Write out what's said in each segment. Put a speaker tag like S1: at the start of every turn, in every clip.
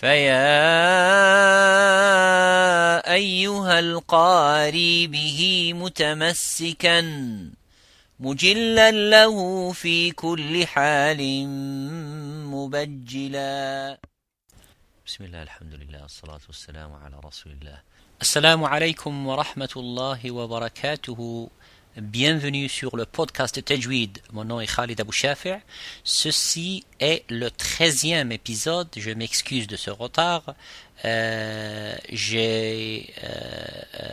S1: فيا أيها القاري به متمسكا مجلا له في كل حال مبجلا بسم الله الحمد لله والصلاة والسلام على رسول الله السلام عليكم ورحمة الله وبركاته Bienvenue sur le podcast de Tajweed. Mon nom est Khalid Abou Shafi'. Ceci est le treizième épisode. Je m'excuse de ce retard. Euh, J'ai euh, euh,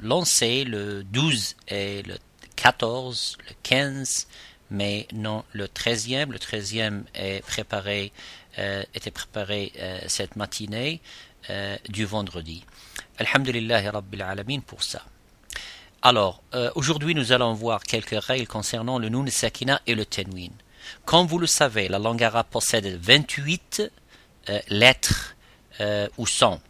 S1: lancé le 12 et le 14, le 15, mais non le treizième. Le treizième est préparé, euh, était préparé cette matinée du vendredi. Alhamdulillah Rabbil Alamin pour ça. Alors, euh, aujourd'hui, nous allons voir quelques règles concernant le Nun Sakina et le Tenwin. Comme vous le savez, la langue arabe possède 28 euh, lettres euh, ou sons.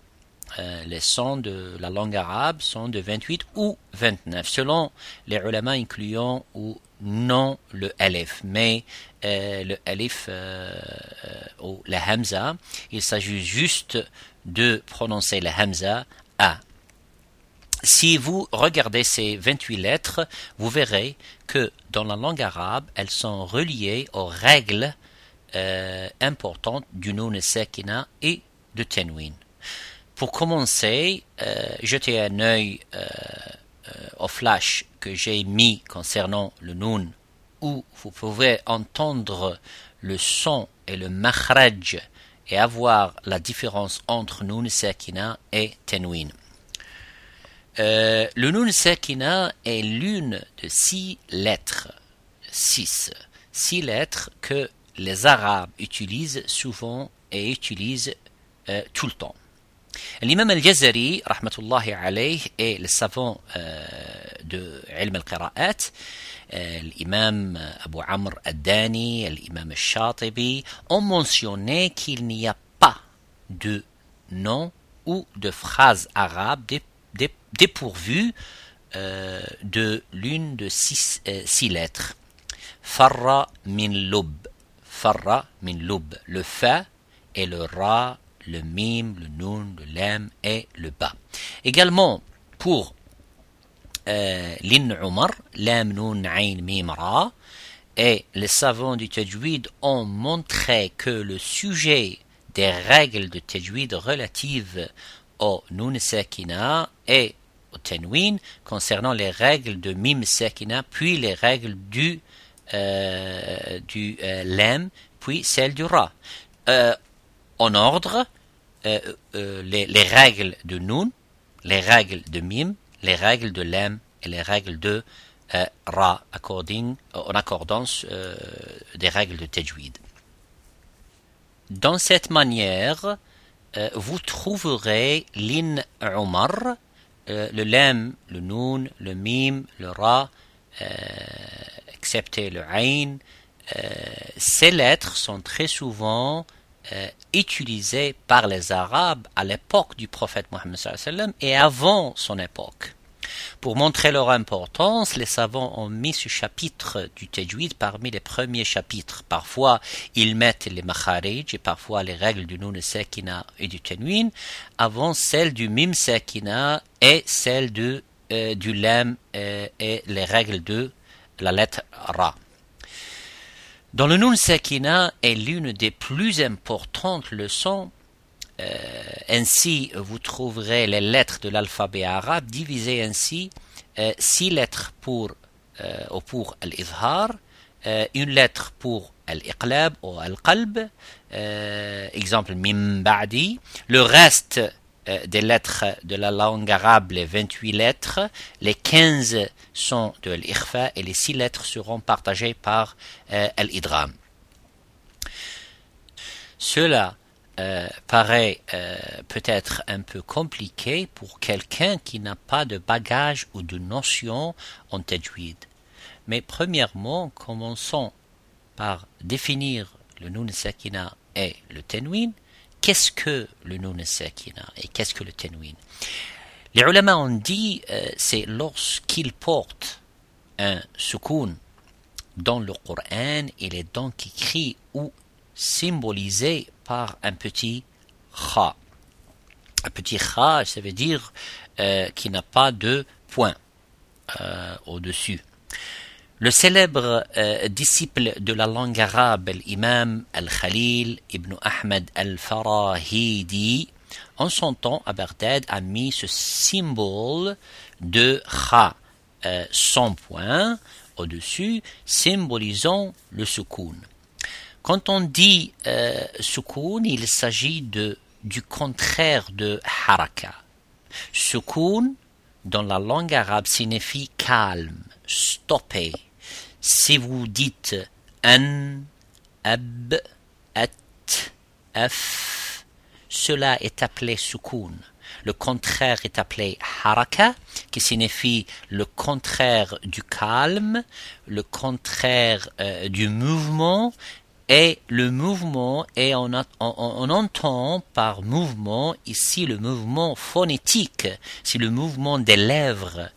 S1: Les sons de la langue arabe sont de 28 ou 29, selon les ulama incluant ou non le alif. Mais le alif ou la hamza, il s'agit juste de prononcer la hamza à si vous regardez ces 28 lettres, vous verrez que dans la langue arabe, elles sont reliées aux règles euh, importantes du nun sakina et du tenwin. Pour commencer, euh, jetez un œil euh, euh, au flash que j'ai mis concernant le nun, où vous pouvez entendre le son et le makhraj et avoir la différence entre nun sakina et tenwin. Euh, le nun sakina est l'une de six lettres, six, six lettres que les Arabes utilisent souvent et utilisent euh, tout le temps. L'imam al-Jazari, rahmatullahi alayh, est le savant euh, de ilm al-qira'at, l'imam Abu Amr al-Dani, l'imam al-Shatibi, ont mentionné qu'il n'y a pas de nom ou de phrase arabe dé- dé- dépourvue euh, de l'une de six, euh, six lettres. Farra min lub. Farra min lub. Le fa et le ra, le mim, le nun, le lam et le ba. Également, pour euh, l'in Umar, lam, nun, ain, mim, ra, et les savants du tajwid ont montré que le sujet des règles de tajwid relatives au nun sakina et au tenwin concernant les règles de mim sakina puis les règles du euh, du euh, lam puis celles du ra. Euh, en ordre les, les règles de nun les règles de mim les règles de lam et les règles de ra according, en accordance des règles de tajwid. Dans cette manière euh, vous trouverez l'in Umar, euh, le lam, le nun, le mim, le ra, euh, excepté le ain. Ces lettres sont très souvent utilisées par les Arabes à l'époque du prophète Mohammed et avant son époque. Pour montrer leur importance, les savants ont mis ce chapitre du Tajwid parmi les premiers chapitres. Parfois, ils mettent les makharij et parfois les règles du nun sakina et du tenwin avant celles du mim sakina et celles euh, du lam euh, et les règles de la lettre ra. Dans le nun sakina est l'une des plus importantes leçons ainsi, vous trouverez les lettres de l'alphabet arabe divisées ainsi euh, six lettres pour euh, ou pour al-izhar, euh, une lettre pour al-iqlab ou al-qalb, euh, exemple mim ba'di, le reste euh, des lettres de la langue arabe, les 28 lettres, les 15 sont de l'ikhfa et les 6 lettres seront partagées par euh, al-idram. Cela euh, paraît euh, peut-être un peu compliqué pour quelqu'un qui n'a pas de bagage ou de notion en tajwid. Mais premièrement, commençons par définir le nun sakina et le tenwin. Qu'est-ce que le nun sakina et qu'est-ce que le tenwin? Les ulama ont dit euh, c'est lorsqu'il porte un sukoun dans le Coran, il est donc écrit ou symbolisé par un petit kha. Un petit kha, ça veut dire euh, qui n'a pas de point euh, au-dessus. Le célèbre euh, disciple de la langue arabe, l'imam al-Khalil ibn Ahmed al-Farahidi, en son temps à a mis ce symbole de kha, sans point, au-dessus, symbolisant le soukoun. Quand on dit euh, il s'agit du contraire de haraka. Soukoun, dans la langue arabe, signifie calme, stoppé. Si vous dites an, ab, at, f, cela est appelé soukoun. Le contraire est appelé haraka, qui signifie le contraire du calme, le contraire euh, du mouvement, et le mouvement, et on, entend par mouvement ici le mouvement phonétique, c'est le mouvement des lèvres.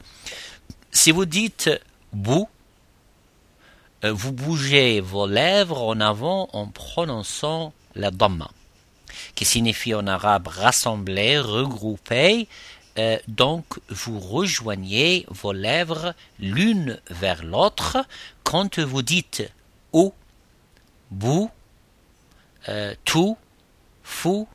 S1: Si vous dites bou, euh, vous bougez vos lèvres en avant en prononçant la dhamma, qui signifie en arabe rassembler, regrouper. Euh, donc vous rejoignez vos lèvres l'une vers l'autre quand vous dites ou bou, euh, tout, fou,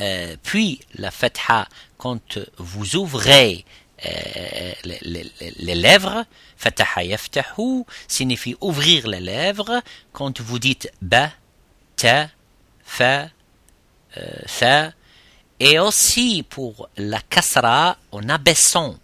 S1: euh, puis la fatha quand vous ouvrez euh, les, lèvres, fataha yaftahu signifie ouvrir les lèvres. Quand vous dites ba, ta, fa, fa, et aussi pour la kasra en abaissant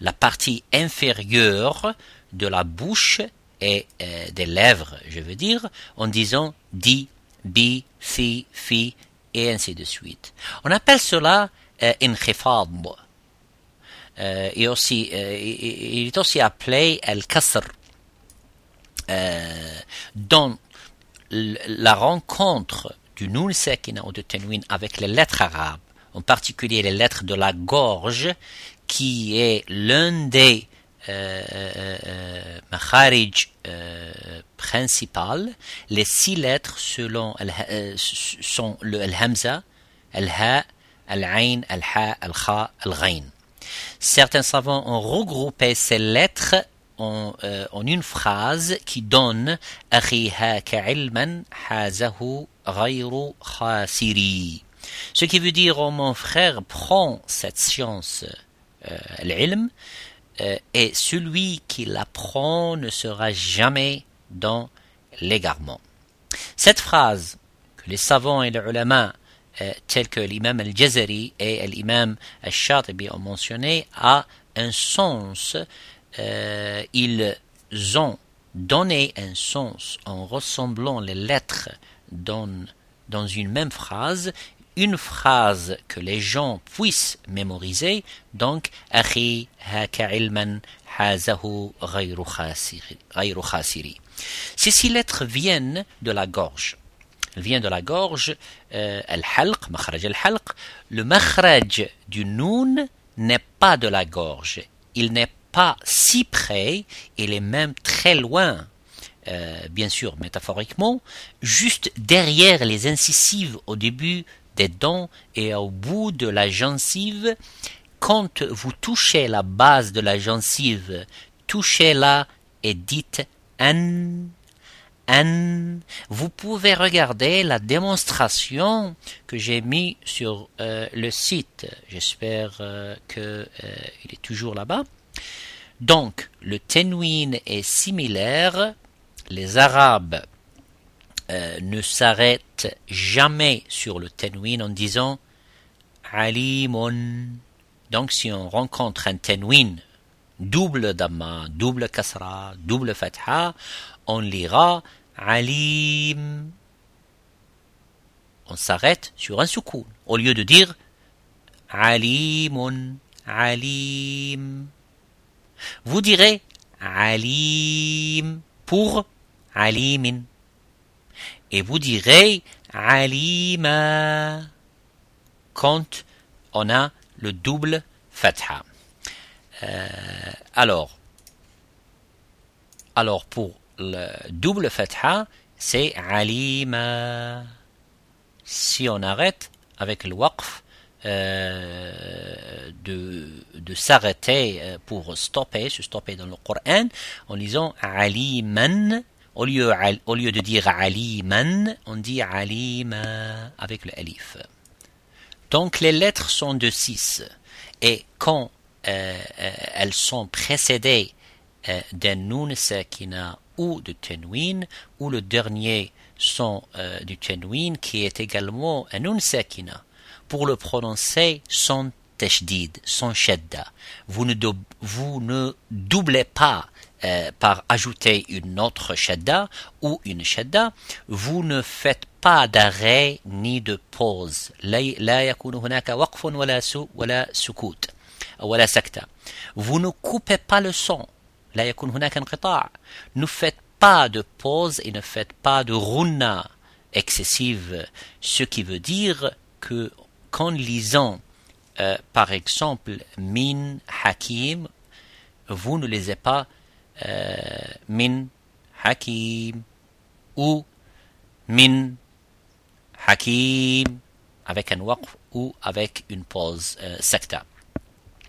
S1: la partie inférieure de la bouche et euh, des lèvres, je veux dire, en disant di, bi, fi, fi, et ainsi de suite. On appelle cela euh, inkhifad. Euh, et aussi, euh, il est aussi appelé al-kasr. Euh, dans la rencontre du nun sekina ou de tenwin avec les lettres arabes, en particulier les lettres de la gorge, qui est l'un des makharij principal, les six lettres selon sont le al-hamza, al-ha, al-ain, al-ha, al-kha, al-ghain. Certains savants ont regroupé ces lettres en, euh, une phrase qui donne ce qui veut dire oh, mon frère prend cette science euh, l'ilm euh, et celui qui l'apprend ne sera jamais dans l'égarement. Cette phrase que les savants et les ulama euh, tels que l'imam al-Jazari et l'imam al-Shatibi ont mentionné a un sens. Euh, ils ont donné un sens en ressemblant les lettres dans, dans une même phrase une phrase que les gens puissent mémoriser, donc Ces six lettres viennent de la gorge. Elles viennent de la gorge, euh, al-halq, makhraj. Le makhraj du noun n'est pas de la gorge. Il n'est pas si près, il est même très loin euh, bien sûr métaphoriquement, juste derrière les incisives au début des dents et au bout de la gencive, quand vous touchez la base de la gencive, touchez-la et dites an, an. Vous pouvez regarder la démonstration que j'ai mis sur euh, le site. J'espère euh, qu'il euh, est toujours là-bas. Donc, le tenwin est similaire. Les Arabes euh, ne s'arrête jamais sur le tenwin en disant alimun. Donc si on rencontre un tenwin double dhamma, double kasra, double fatha, on lira alim. On s'arrête sur un soukoun au lieu de dire alimun, alim. Vous direz alim pour alimin et vous direz alima quand on a le double fatha. Euh, alors, alors pour le double fatha, c'est alima. Si on arrête avec le waqf, euh, de, de s'arrêter euh, pour stopper, se stopper dans le Coran en lisant aliman. Au lieu, de dire aliman, on dit alima avec le alif. Donc les lettres sont de 6 et quand euh, elles sont précédées d'un nun sakina ou de tenwin ou le dernier son du tenwin qui est également un nun sakina pour le prononcer sans tashdid, sans shadda. Vous ne, vous ne doublez pas euh, par ajouter une autre shadda ou une shadda. Vous ne faites pas d'arrêt ni de pause. Vous ne coupez pas le son. Ne faites pas de pause et ne faites pas de runa excessive, ce qui veut dire que qu'en lisant, euh, par exemple, min hakim, vous ne lisez pas min hakim ou min hakim avec un waqf. Ou avec une pause. Euh, secta.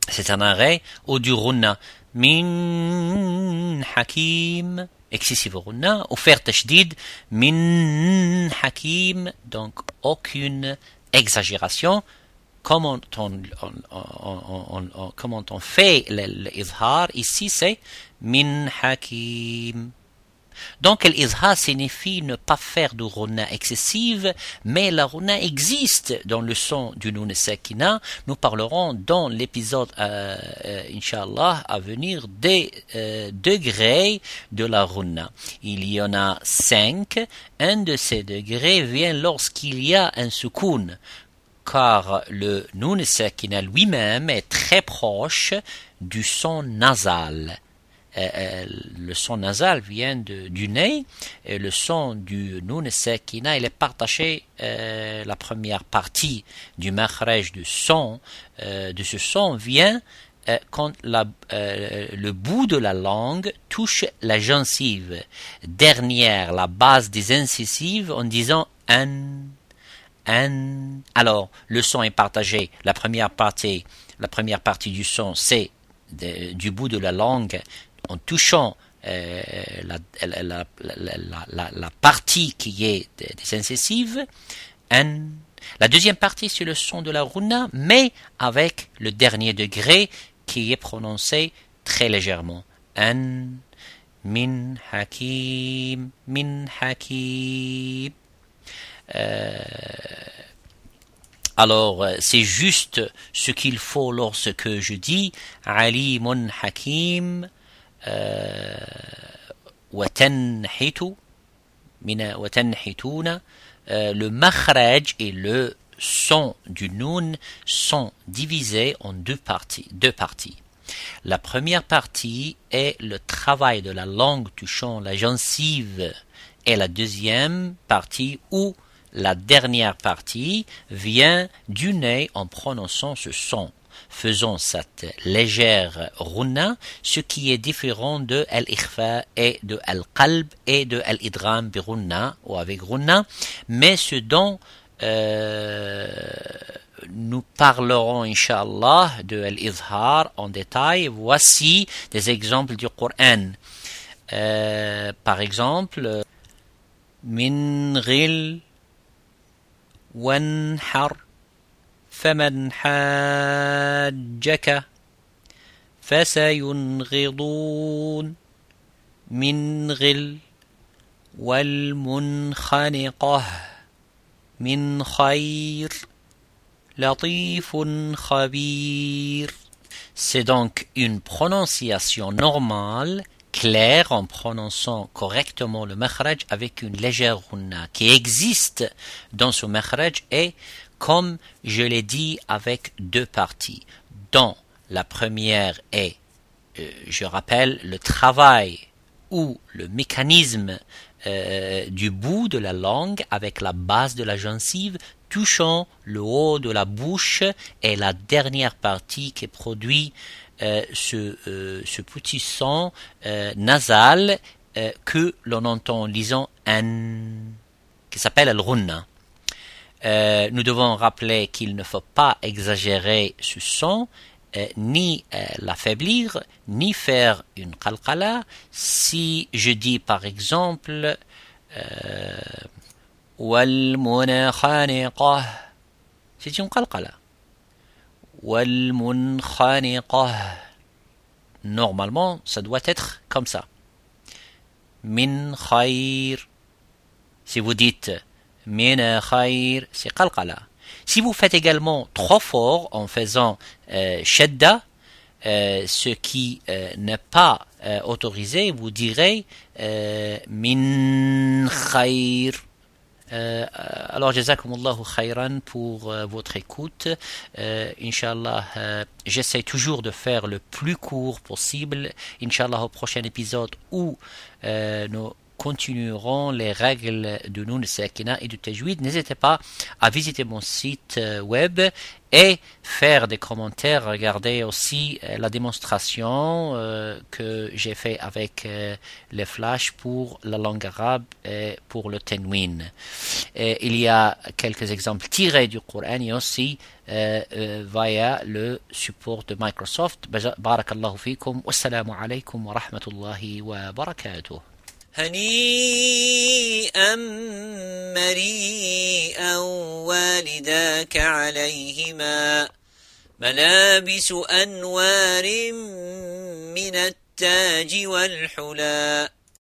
S1: C'est un arrêt. Ou du runna. Min hakim. Excessive runna. Ou faire tashdid. Min hakim. Donc aucune exagération, comment on, comment on fait l'izhar ici c'est min hakim. Donc l'izhar signifie ne pas faire de runa excessive, mais la runa existe dans le son du nun sekina. Nous parlerons dans l'épisode, euh, euh inshallah, à venir des euh, degrés de la runa. Il y en a cinq. Un de ces degrés vient lorsqu'il y a un soukoun car le nun sekina lui-même est très proche du son nasal. Euh, euh, le son nasal vient du nez, et le son du nun sekina, il est partagé, euh, la première partie du makhraj du son, de ce son vient quand le bout de la langue touche la gencive dernière, la base des incisives, en disant un, un. Alors, le son est partagé. La première partie, la première partie du son, c'est du bout de la langue touchant euh, la, partie qui est des incisives. La deuxième partie, c'est le son de la runa, mais avec le dernier degré qui est prononcé très légèrement. N. Min hakim, min hakim. Euh, alors, c'est juste ce qu'il faut lorsque je dis alimun hakim, le makhraj et le son du nun sont divisés en deux parties, deux parties. La première partie est le travail de la langue touchant la gencive et la deuxième partie où la dernière partie vient du nez en prononçant ce son faisons cette légère runa, ce qui est différent de al-ikhfa et de al-qalb et de al-idram bi ou avec runa, mais ce dont euh, nous parlerons, inshallah, de al en détail. Voici des exemples du Coran. Euh, par exemple, min ghil wanhar فمن حاجك فسينغضون من غل والمنخنقة من خير لطيف خبير C'est donc une prononciation normale, claire en prononçant correctement le makhraj avec une légère runna qui existe dans ce makhraj et comme je l'ai dit avec deux parties, dont la première est, euh, je rappelle, le travail ou le mécanisme euh, du bout de la langue avec la base de la gencive touchant le haut de la bouche et la dernière partie qui produit euh, ce, petit son nasal que l'on entend en lisant an, qui s'appelle al-ghunna. nous devons rappeler qu'il ne faut pas exagérer ce son, ni l'affaiblir, ni faire une qalqala. Si je dis par exemple c'est une qalqala. Normalement, ça doit être comme ça. Min khair. Si vous dites min khair, c'est. Si vous faites également trop fort en faisant euh, shadda, euh, ce qui euh, n'est pas euh, autorisé, vous direz min khair. Euh, alors, jazakumullahu khayran pour votre écoute. Euh, Inch'Allah, j'essaie toujours de faire le plus court possible. Inch'Allah, au prochain épisode où euh, nous continuerons les règles de Nun Sakina et du Tajwid. N'hésitez pas à visiter mon site euh, web et faire des commentaires. Regardez aussi euh, la démonstration euh, que j'ai fait avec les flashs pour la langue arabe et pour le Tenwin. Il y a quelques exemples tirés du Coran et aussi via le support de Microsoft. Barakallahu fikum. Wassalamu alaikum wa rahmatullahi wa barakatuh.
S2: هنيئا مريئا والداك عليهما ملابس أنوار من التاج والحلى